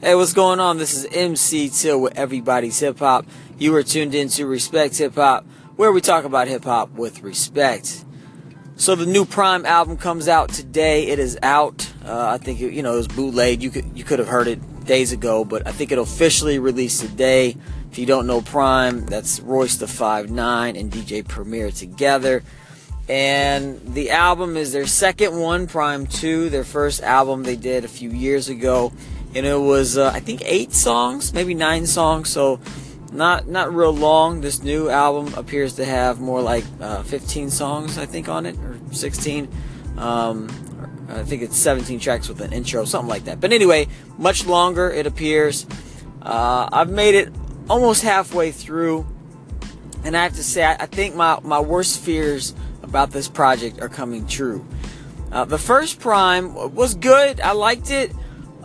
Hey, what's going on? This is MC Till with Everybody's Hip Hop. You are tuned into Respect Hip Hop, where we talk about hip hop with respect. So the new PRhyme album comes out today. It is out. Uh, I think it, you know it was bootleg. You could you could have heard it days ago, but I think it'll officially released today. If you don't know PRhyme, that's Royce the Five Nine and DJ Premier together. And the album is their second one, PRhyme Two, their first album they did a few years ago and it was uh, I think eight songs, maybe nine songs. So not not real long. This new album appears to have more like uh, 15 songs, I think, on it, or 16. Um, I think it's 17 tracks with an intro, something like that. But anyway, much longer it appears. Uh, I've made it almost halfway through, and I have to say, I, I think my my worst fears about this project are coming true. Uh, the first PRhyme was good. I liked it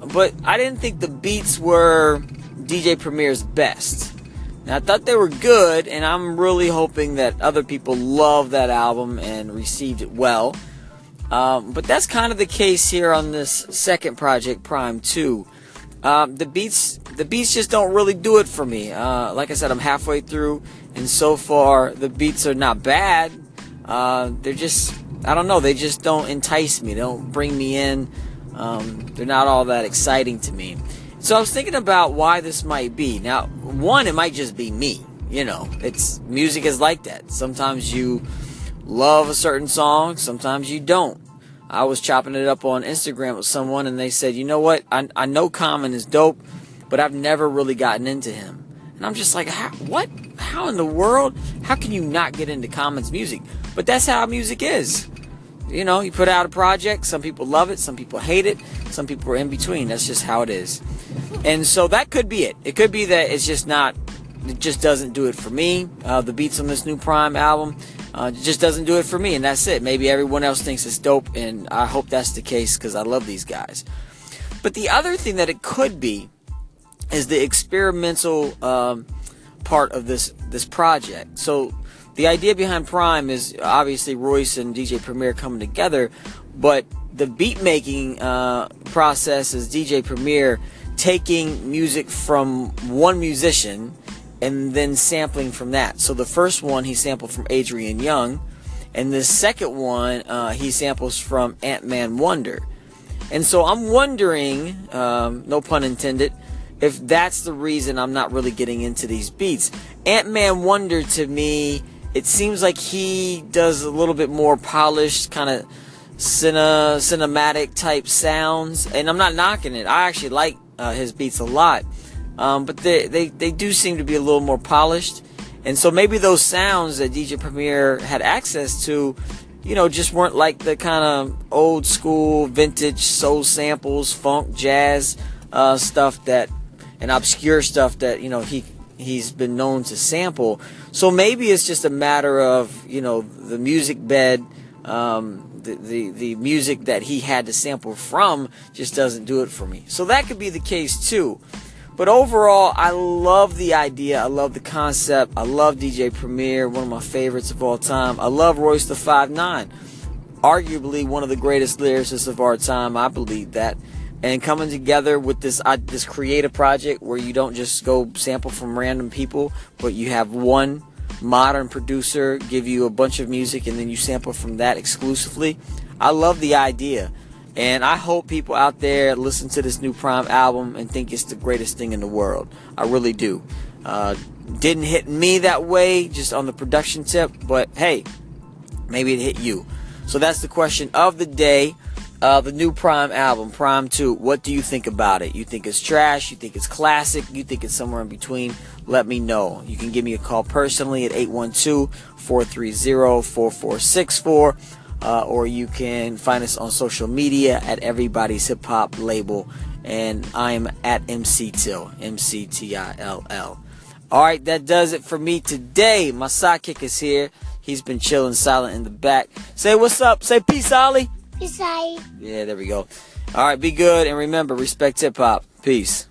but I didn't think the beats were DJ Premier's best. Now, I thought they were good, and I'm really hoping that other people love that album and received it well. Um, but that's kind of the case here on this second project, PRhyme 2. Um, the beats, the beats just don't really do it for me. Uh, like I said, I'm halfway through, and so far the beats are not bad. Uh, they're just, I don't know, they just don't entice me. They don't bring me in. Um, they're not all that exciting to me. So I was thinking about why this might be. Now, one, it might just be me. You know, it's music is like that. Sometimes you love a certain song, sometimes you don't. I was chopping it up on Instagram with someone, and they said, "You know what? I, I know Common is dope, but I've never really gotten into him." And I'm just like, how, "What? How in the world? How can you not get into Common's music?" But that's how music is you know, you put out a project, some people love it, some people hate it, some people are in between. That's just how it is. And so that could be it. It could be that it's just not, it just doesn't do it for me. Uh, the beats on this new PRhyme album uh, just doesn't do it for me, and that's it. Maybe everyone else thinks it's dope, and I hope that's the case because I love these guys. But the other thing that it could be is the experimental um, part of this this project. So the idea behind PRhyme is obviously Royce and DJ Premier coming together, but the beat making uh, process is DJ Premier taking music from one musician and then sampling from that. So the first one he sampled from Adrian Younge, and the second one uh, he samples from Antman Wonder. And so I'm wondering, um, no pun intended, if that's the reason I'm not really getting into these beats. Antman Wonder to me it seems like he does a little bit more polished, kind of cine, cinematic type sounds. And I'm not knocking it. I actually like uh, his beats a lot. Um, but they, they, they do seem to be a little more polished. And so maybe those sounds that DJ Premier had access to, you know, just weren't like the kind of old school vintage soul samples, funk, jazz uh, stuff that, and obscure stuff that, you know, he he's been known to sample. So maybe it's just a matter of you know the music bed, um, the, the the music that he had to sample from just doesn't do it for me. So that could be the case too. But overall, I love the idea. I love the concept. I love DJ Premier, one of my favorites of all time. I love Royce the Five Nine, arguably one of the greatest lyricists of our time. I believe that and coming together with this uh, this creative project where you don't just go sample from random people, but you have one modern producer give you a bunch of music and then you sample from that exclusively. I love the idea. And I hope people out there listen to this new PRhyme album and think it's the greatest thing in the world. I really do. Uh, didn't hit me that way, just on the production tip, but hey, maybe it hit you. So that's the question of the day. Uh, the new PRhyme album, PRhyme 2. What do you think about it? You think it's trash? You think it's classic? You think it's somewhere in between? Let me know. You can give me a call personally at 812 430 4464. Uh, or you can find us on social media at Everybody's Hip Hop Label. And I'm at MC Till, M C T I L L. All right, that does it for me today. My sidekick is here. He's been chilling silent in the back. Say what's up. Say peace, Ollie. Peace, Ollie. Yeah, there we go. All right, be good and remember, respect hip hop. Peace.